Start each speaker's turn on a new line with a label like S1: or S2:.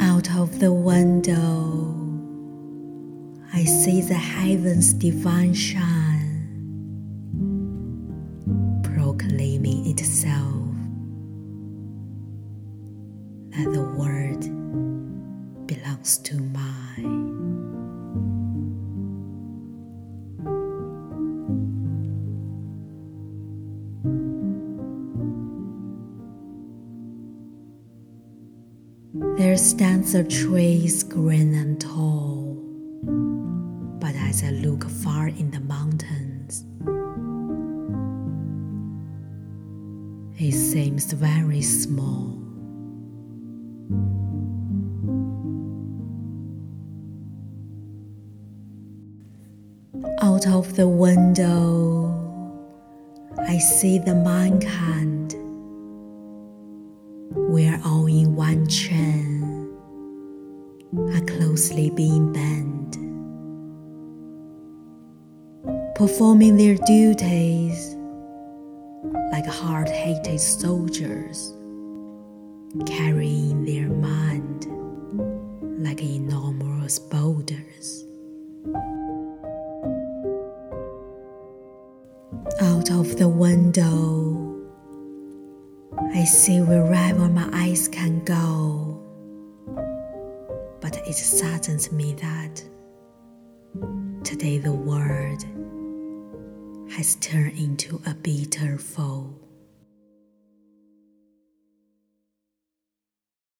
S1: Out of the window, I see the heavens' divine shine, proclaiming itself. That the world to mine. There stands a tree green and tall, but as I look far in the mountains, it seems very small. Out of the window, I see the mankind. We are all in one chain, are closely being bound, performing their duties like hard hated soldiers, carrying their mind like enormous boulders. Out of the window, I see wherever my eyes can go, but it saddens me that today the world has turned into a bitter foe.